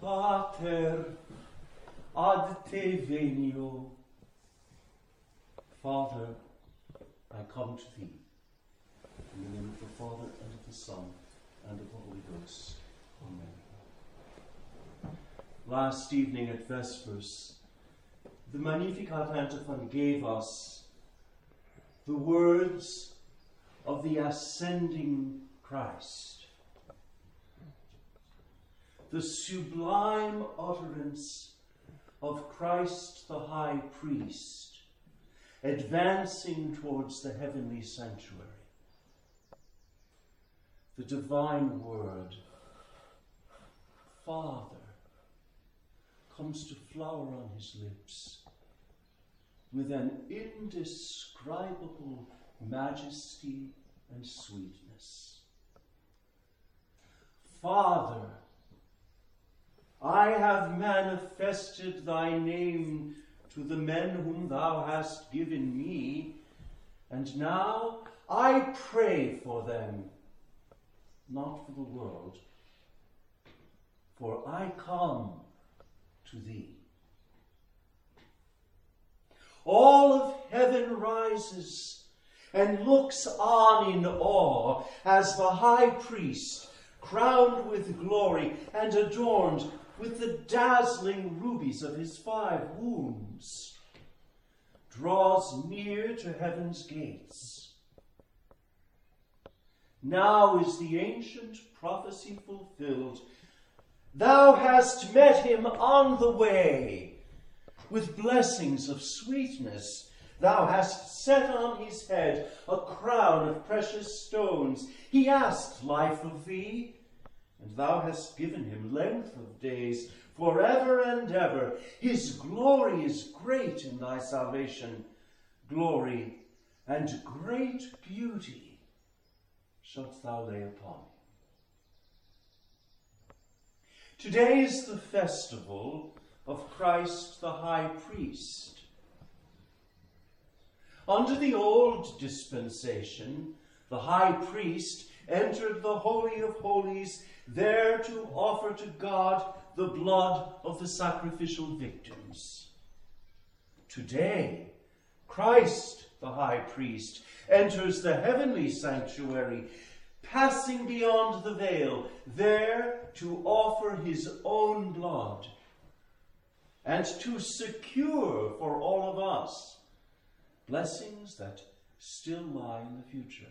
Pater, ad te venio. Father, I come to thee. In the name of the Father, and of the Son, and of the Holy Ghost. Amen. Last evening at Vespers, the Magnificat antiphon gave us the words of the ascending Christ, the sublime utterance of Christ the High Priest, advancing towards the heavenly sanctuary. The divine word, Father, comes to flower on his lips with an indescribable majesty and sweetness. Father, I have manifested thy name to the men whom thou hast given me, and now I pray for them, not for the world, for I come to thee. All of heaven rises and looks on in awe as the high priest, crowned with glory and adorned with the dazzling rubies of his five wounds, draws near to heaven's gates. Now is the ancient prophecy fulfilled. Thou hast met him on the way with blessings of sweetness. Thou hast set on his head a crown of precious stones. He asked life of thee, and thou hast given him length of days forever and ever. His glory is great in thy salvation. Glory and great beauty shalt thou lay upon him. Today is the festival of Christ the high priest. Under the old dispensation, the high priest entered the Holy of Holies there to offer to God the blood of the sacrificial victims. Today, Christ, the high priest, enters the heavenly sanctuary, passing beyond the veil, there to offer his own blood and to secure for all of us blessings that still lie in the future.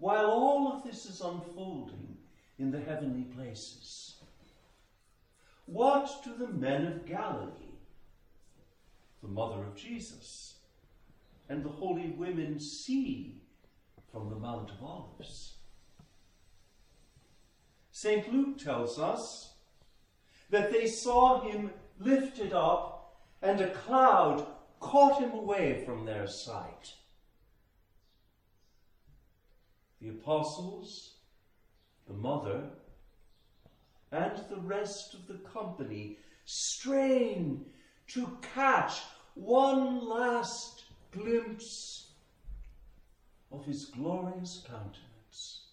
While all of this is unfolding in the heavenly places, what do the men of Galilee, the mother of Jesus, and the holy women see from the Mount of Olives? St. Luke tells us that they saw him lifted up and a cloud caught him away from their sight. The apostles, the mother, and the rest of the company strain to catch one last glimpse of his glorious countenance.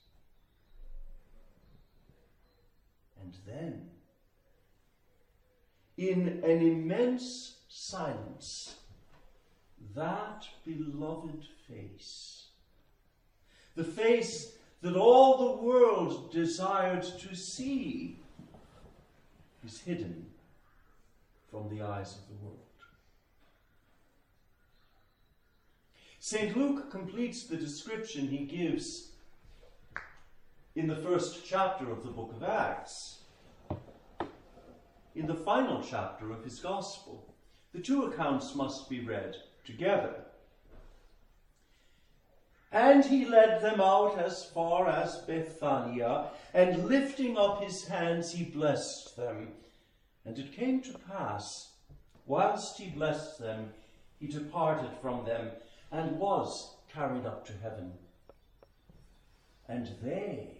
And then, in an immense silence, that beloved face, the face that all the world desired to see, is hidden from the eyes of the world. St. Luke completes the description he gives in the first chapter of the book of Acts, in the final chapter of his gospel. The two accounts must be read together. And he led them out as far as Bethania, and lifting up his hands, he blessed them. And it came to pass, whilst he blessed them, he departed from them and was carried up to heaven. And they,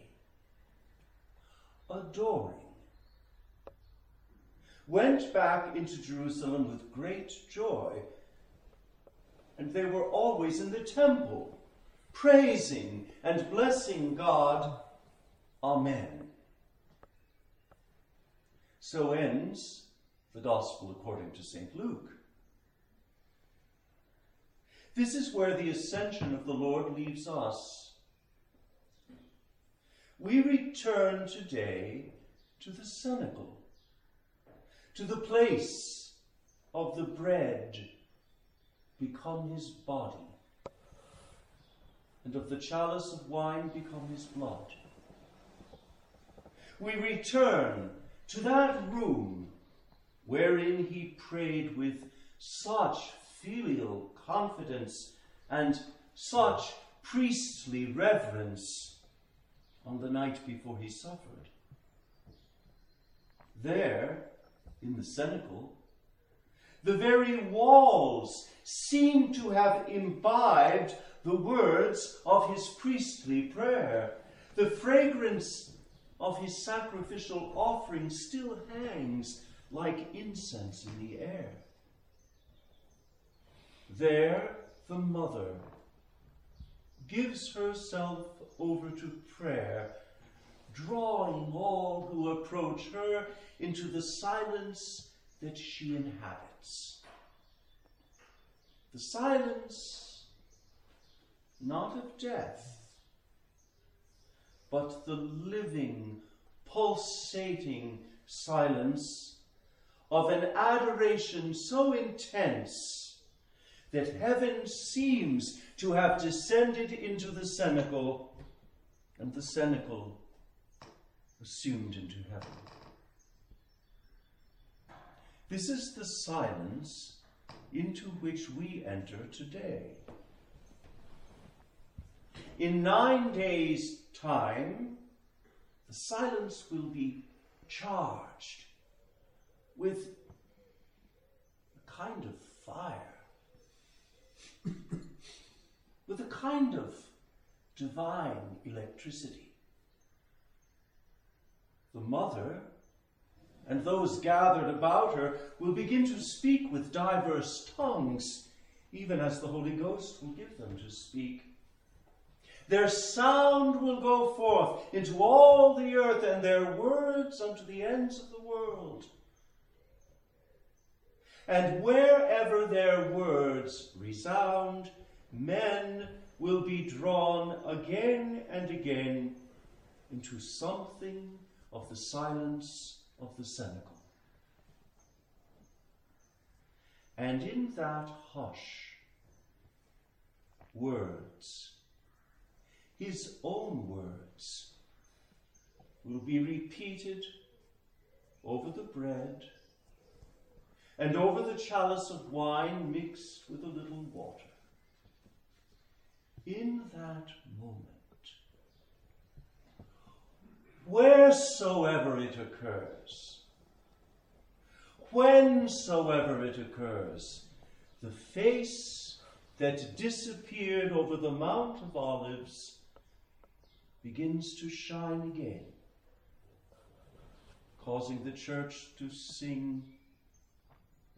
adoring, went back into Jerusalem with great joy. And they were always in the temple, praising and blessing God. Amen. So ends the Gospel according to St. Luke. This is where the ascension of the Lord leaves us. We return today to the cenacle, to the place of the bread become his body, and of the chalice of wine become his blood. We return to that room wherein he prayed with such filial confidence and such priestly reverence on the night before he suffered. There, in the cenacle, the very walls seem to have imbibed the words of his priestly prayer. The fragrance of his sacrificial offering still hangs like incense in the air. There, the mother gives herself over to prayer, drawing all who approach her into the silence that she inhabits. The silence not of death, but the living, pulsating silence of an adoration so intense that heaven seems to have descended into the cenacle, and the cenacle assumed into heaven. This is the silence into which we enter today. In nine days' time, the silence will be charged with a kind of fire, with a kind of divine electricity. The mother and those gathered about her will begin to speak with diverse tongues, even as the Holy Ghost will give them to speak. Their sound will go forth into all the earth, and their words unto the ends of the world. And wherever their words resound, men will be drawn again and again into something of the silence of the cenacle. And in that hush, words, his own words, will be repeated over the bread and over the chalice of wine mixed with a little water. In that moment, wheresoever it occurs, whensoever it occurs, the face that disappeared over the Mount of Olives begins to shine again, causing the church to sing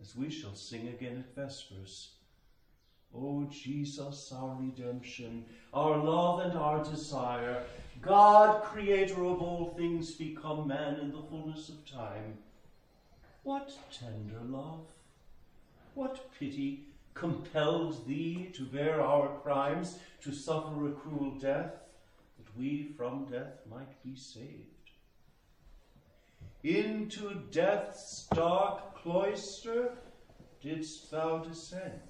as we shall sing again at Vespers. O Jesus, our redemption, our love and our desire, God, creator of all things, become man in the fullness of time. What tender love, what pity compelled thee to bear our crimes, to suffer a cruel death, we from death might be saved? Into death's dark cloister didst thou descend,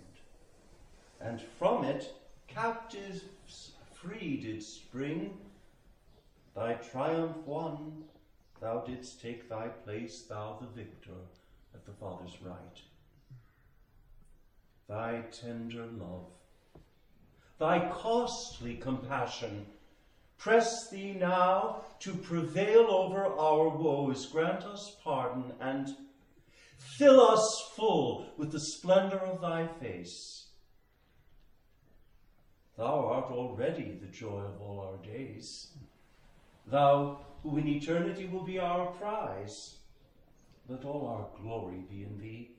and from it captives free did spring. Thy triumph won, thou didst take thy place, thou the victor at the Father's right. Thy tender love, thy costly compassion, press thee now to prevail over our woes. Grant us pardon and fill us full with the splendor of thy face. Thou art already the joy of all our days. Thou, who in eternity will be our prize, let all our glory be in thee,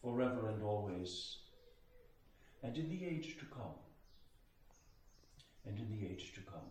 forever and always, and in the age to come. And in the age to come.